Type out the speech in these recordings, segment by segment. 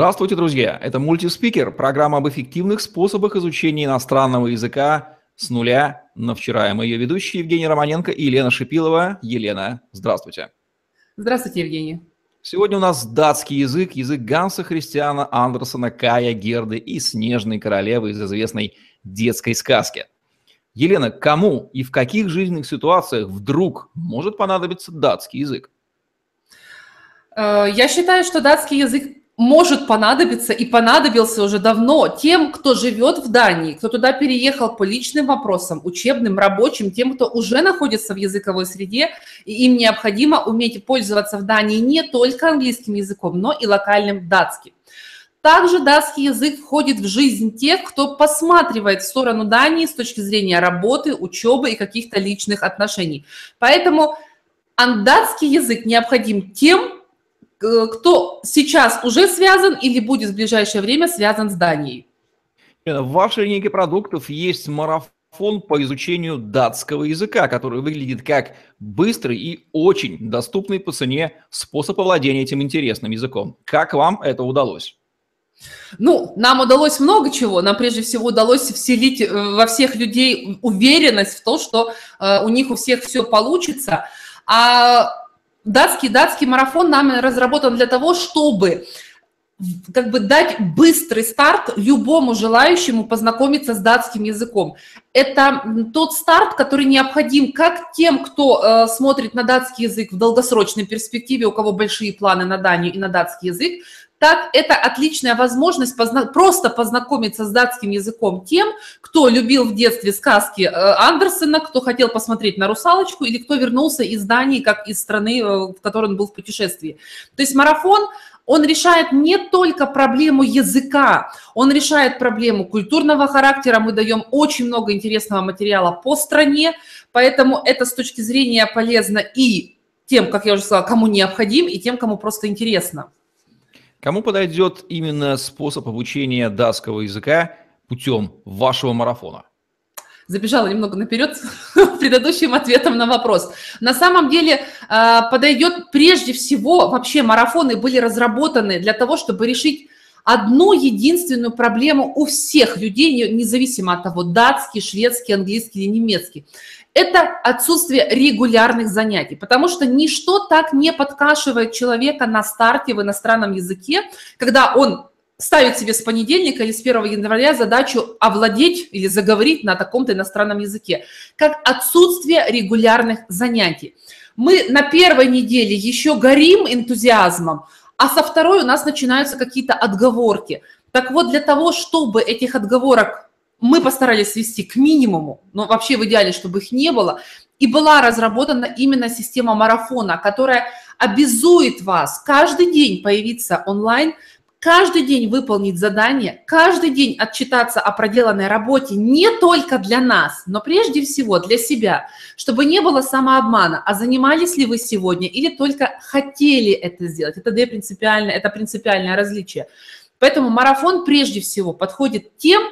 Здравствуйте, друзья! Это мультиспикер, программа об эффективных способах изучения иностранного языка с нуля на вчера. Мы ее ведущие Евгений Романенко и Елена Шипилова. Елена, здравствуйте. Здравствуйте, Евгений. Сегодня у нас датский язык, язык Ганса Христиана Андерсона, Кая Герды и Снежной королевы из известной детской сказки. Елена, кому и в каких жизненных ситуациях вдруг может понадобиться датский язык? Э, я считаю, что датский язык может понадобиться и понадобился уже давно тем, кто живет в Дании, кто туда переехал по личным вопросам, учебным, рабочим, тем, кто уже находится в языковой среде, и им необходимо уметь пользоваться в Дании не только английским языком, но и локальным датским. Также датский язык входит в жизнь тех, кто посматривает в сторону Дании с точки зрения работы, учебы и каких-то личных отношений. Поэтому датский язык необходим тем, кто сейчас уже связан или будет в ближайшее время связан с Данией? В вашей линейке продуктов есть марафон по изучению датского языка, который выглядит как быстрый и очень доступный по цене способ овладения этим интересным языком. Как вам это удалось? Ну, нам удалось много чего. Нам прежде всего удалось вселить э, во всех людей уверенность в том, что э, у них у всех все получится. А датский, датский марафон нами разработан для того, чтобы как бы дать быстрый старт любому желающему познакомиться с датским языком. Это тот старт, который необходим как тем, кто э, смотрит на датский язык в долгосрочной перспективе, у кого большие планы на Данию и на датский язык, так это отличная возможность позна- просто познакомиться с датским языком тем, кто любил в детстве сказки э, Андерсена, кто хотел посмотреть на русалочку или кто вернулся из Дании, как из страны, э, в которой он был в путешествии. То есть марафон он решает не только проблему языка, он решает проблему культурного характера. Мы даем очень много интересного материала по стране, поэтому это с точки зрения полезно и тем, как я уже сказала, кому необходим, и тем, кому просто интересно. Кому подойдет именно способ обучения датского языка путем вашего марафона? забежала немного наперед предыдущим ответом на вопрос. На самом деле а, подойдет прежде всего, вообще марафоны были разработаны для того, чтобы решить одну единственную проблему у всех людей, независимо от того, датский, шведский, английский или немецкий это отсутствие регулярных занятий, потому что ничто так не подкашивает человека на старте в иностранном языке, когда он ставит себе с понедельника или с 1 января задачу овладеть или заговорить на таком-то иностранном языке, как отсутствие регулярных занятий. Мы на первой неделе еще горим энтузиазмом, а со второй у нас начинаются какие-то отговорки. Так вот, для того, чтобы этих отговорок мы постарались свести к минимуму, но вообще в идеале, чтобы их не было. И была разработана именно система марафона, которая обязует вас каждый день появиться онлайн, каждый день выполнить задание, каждый день отчитаться о проделанной работе не только для нас, но прежде всего для себя, чтобы не было самообмана, а занимались ли вы сегодня или только хотели это сделать. Это, две принципиальные, это принципиальное различие. Поэтому марафон прежде всего подходит тем,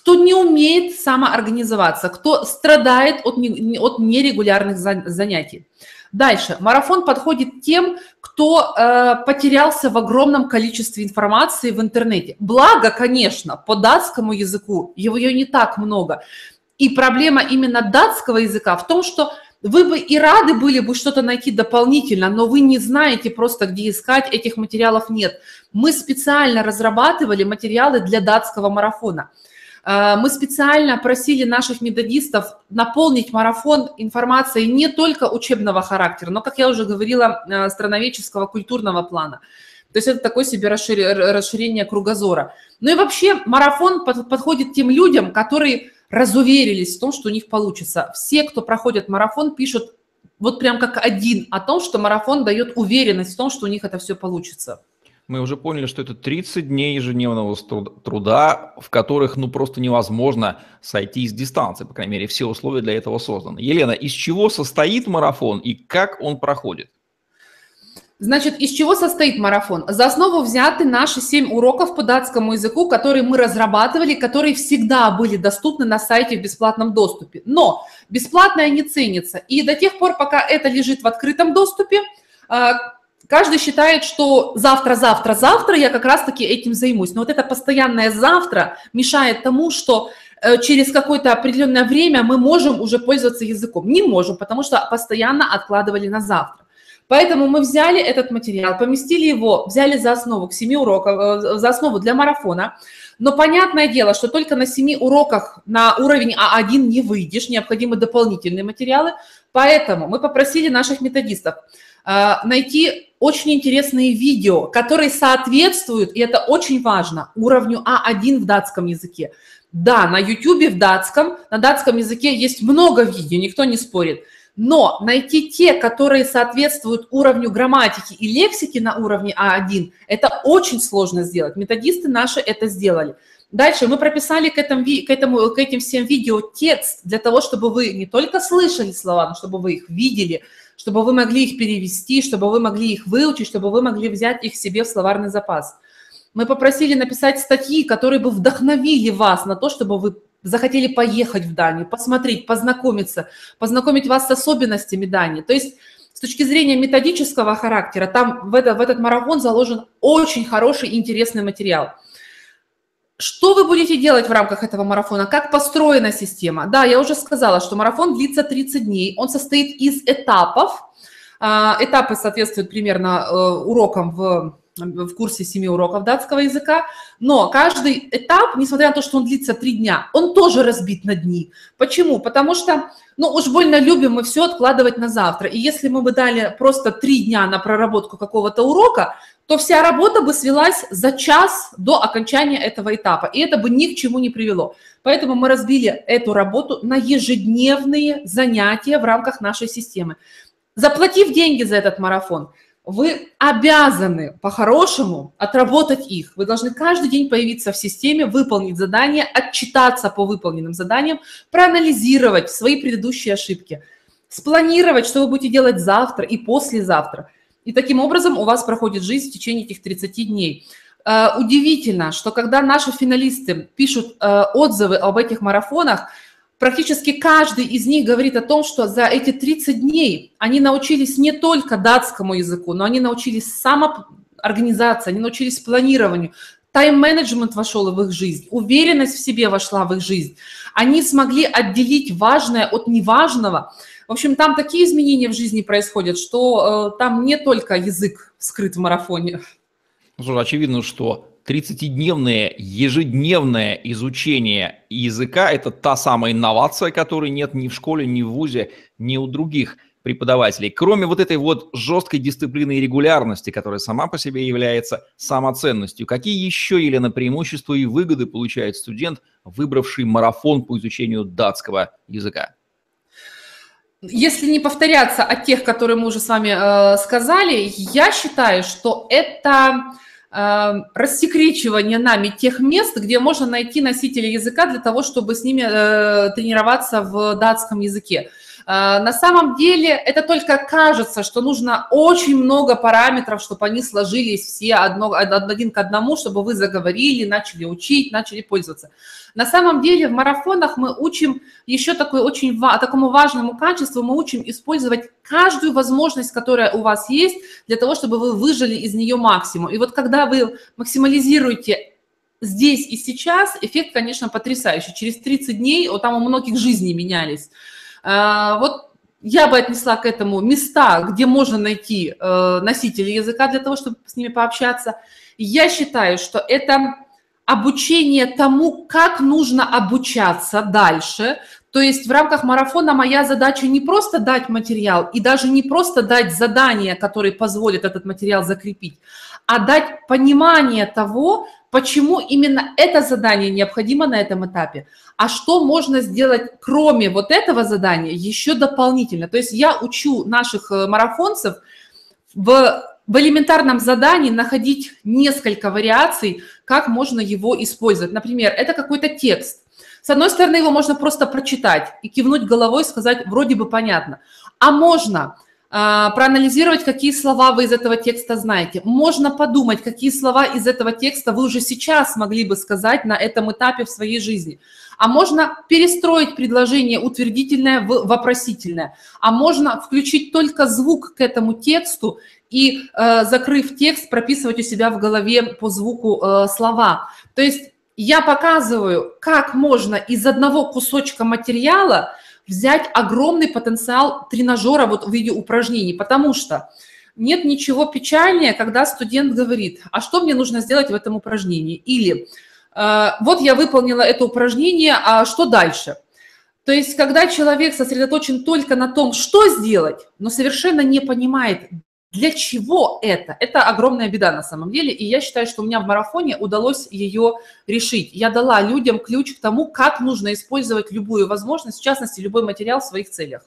кто не умеет самоорганизоваться, кто страдает от, не, от нерегулярных занятий. Дальше. Марафон подходит тем, кто э, потерялся в огромном количестве информации в интернете. Благо, конечно, по датскому языку его ее не так много. И проблема именно датского языка в том, что вы бы и рады были бы что-то найти дополнительно, но вы не знаете просто, где искать, этих материалов нет. Мы специально разрабатывали материалы для датского марафона. А, мы специально просили наших методистов наполнить марафон информацией не только учебного характера, но, как я уже говорила, а, страноведческого, культурного плана. То есть это такое себе расширение кругозора. Ну и вообще марафон подходит тем людям, которые разуверились в том, что у них получится. Все, кто проходит марафон, пишут вот прям как один о том, что марафон дает уверенность в том, что у них это все получится мы уже поняли, что это 30 дней ежедневного труда, в которых ну просто невозможно сойти с дистанции, по крайней мере, все условия для этого созданы. Елена, из чего состоит марафон и как он проходит? Значит, из чего состоит марафон? За основу взяты наши 7 уроков по датскому языку, которые мы разрабатывали, которые всегда были доступны на сайте в бесплатном доступе. Но бесплатное не ценится. И до тех пор, пока это лежит в открытом доступе, а, каждый считает, что завтра, завтра, завтра я как раз-таки этим займусь. Но вот это постоянное завтра мешает тому, что э, через какое-то определенное время мы можем уже пользоваться языком. Не можем, потому что постоянно откладывали на завтра. Поэтому мы взяли этот материал, поместили его, взяли за основу к 7 уроков, э, за основу для марафона. Но понятное дело, что только на 7 уроках на уровень А1 не выйдешь, необходимы дополнительные материалы. Поэтому мы попросили наших методистов найти очень интересные видео, которые соответствуют, и это очень важно, уровню А1 в датском языке. Да, на YouTube в датском, на датском языке есть много видео, никто не спорит – но найти те, которые соответствуют уровню грамматики и лексики на уровне А1, это очень сложно сделать. Методисты наши это сделали. Дальше мы прописали к, этому, к, этому, к этим всем видео текст для того, чтобы вы не только слышали слова, но чтобы вы их видели, чтобы вы могли их перевести, чтобы вы могли их выучить, чтобы вы могли взять их себе в словарный запас. Мы попросили написать статьи, которые бы вдохновили вас на то, чтобы вы захотели поехать в Данию, посмотреть, познакомиться, познакомить вас с особенностями Дании. То есть с точки зрения методического характера, там в, это, в этот марафон заложен очень хороший интересный материал. Что вы будете делать в рамках этого марафона? Как построена система? Да, я уже сказала, что марафон длится 30 дней. Он состоит из этапов. А, этапы соответствуют примерно э, урокам в в курсе семи уроков датского языка, но каждый этап, несмотря на то, что он длится три дня, он тоже разбит на дни. Почему? Потому что, ну, уж больно любим мы все откладывать на завтра. И если мы бы дали просто три дня на проработку какого-то урока, то вся работа бы свелась за час до окончания этого этапа, и это бы ни к чему не привело. Поэтому мы разбили эту работу на ежедневные занятия в рамках нашей системы. Заплатив деньги за этот марафон – вы обязаны по-хорошему отработать их. Вы должны каждый день появиться в системе, выполнить задание, отчитаться по выполненным заданиям, проанализировать свои предыдущие ошибки, спланировать, что вы будете делать завтра и послезавтра. И таким образом у вас проходит жизнь в течение этих 30 дней. Э, удивительно, что когда наши финалисты пишут э, отзывы об этих марафонах, практически каждый из них говорит о том, что за эти 30 дней они научились не только датскому языку, но они научились самоорганизации, они научились планированию, тайм-менеджмент вошел в их жизнь, уверенность в себе вошла в их жизнь. Они смогли отделить важное от неважного. В общем, там такие изменения в жизни происходят, что э, там не только язык скрыт в марафоне. Ну, очевидно, что 30-дневное ежедневное изучение языка – это та самая инновация, которой нет ни в школе, ни в ВУЗе, ни у других преподавателей. Кроме вот этой вот жесткой дисциплины и регулярности, которая сама по себе является самоценностью, какие еще, Елена, преимущества и выгоды получает студент, выбравший марафон по изучению датского языка? Если не повторяться от тех, которые мы уже с вами э, сказали, я считаю, что это рассекречивание нами тех мест, где можно найти носителя языка для того, чтобы с ними э, тренироваться в датском языке. Э, на самом деле это только кажется, что нужно очень много параметров, чтобы они сложились все одно, один к одному, чтобы вы заговорили, начали учить, начали пользоваться. На самом деле в марафонах мы учим еще такой очень, такому важному качеству, мы учим использовать каждую возможность, которая у вас есть, для того, чтобы вы выжили из нее максимум. И вот когда вы максимализируете здесь и сейчас, эффект, конечно, потрясающий. Через 30 дней, вот там у многих жизни менялись. А, вот я бы отнесла к этому места, где можно найти э, носители языка для того, чтобы с ними пообщаться. Я считаю, что это обучение тому, как нужно обучаться дальше. То есть в рамках марафона моя задача не просто дать материал и даже не просто дать задание, которое позволит этот материал закрепить, а дать понимание того, почему именно это задание необходимо на этом этапе, а что можно сделать кроме вот этого задания еще дополнительно. То есть я учу наших э, марафонцев в в элементарном задании находить несколько вариаций, как можно его использовать. Например, это какой-то текст. С одной стороны, его можно просто прочитать и кивнуть головой, сказать, вроде бы понятно. А можно проанализировать, какие слова вы из этого текста знаете. Можно подумать, какие слова из этого текста вы уже сейчас могли бы сказать на этом этапе в своей жизни а можно перестроить предложение утвердительное в вопросительное, а можно включить только звук к этому тексту и, э, закрыв текст, прописывать у себя в голове по звуку э, слова. То есть я показываю, как можно из одного кусочка материала взять огромный потенциал тренажера вот в виде упражнений, потому что нет ничего печальнее, когда студент говорит, а что мне нужно сделать в этом упражнении? Или э, вот я выполнила это упражнение, а что дальше? То есть, когда человек сосредоточен только на том, что сделать, но совершенно не понимает, для чего это? Это огромная беда на самом деле, и я считаю, что у меня в марафоне удалось ее решить. Я дала людям ключ к тому, как нужно использовать любую возможность, в частности, любой материал в своих целях.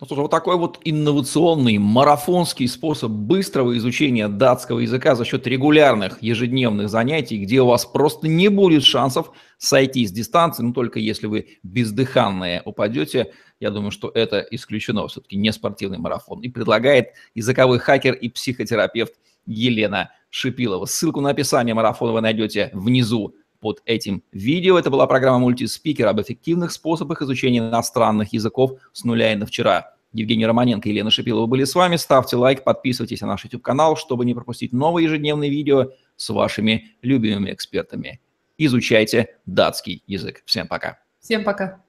Ну, слушай, вот такой вот инновационный марафонский способ быстрого изучения датского языка за счет регулярных ежедневных занятий, где у вас просто не будет шансов сойти с дистанции, ну, только если вы бездыханные упадете, я думаю, что это исключено, все-таки не спортивный марафон. И предлагает языковой хакер и психотерапевт Елена Шипилова. Ссылку на описание марафона вы найдете внизу под этим видео. Это была программа «Мультиспикер» об эффективных способах изучения иностранных языков с нуля и на вчера. Евгений Романенко и Елена Шипилова были с вами. Ставьте лайк, подписывайтесь на наш YouTube-канал, чтобы не пропустить новые ежедневные видео с вашими любимыми экспертами. Изучайте датский язык. Всем пока. Всем пока.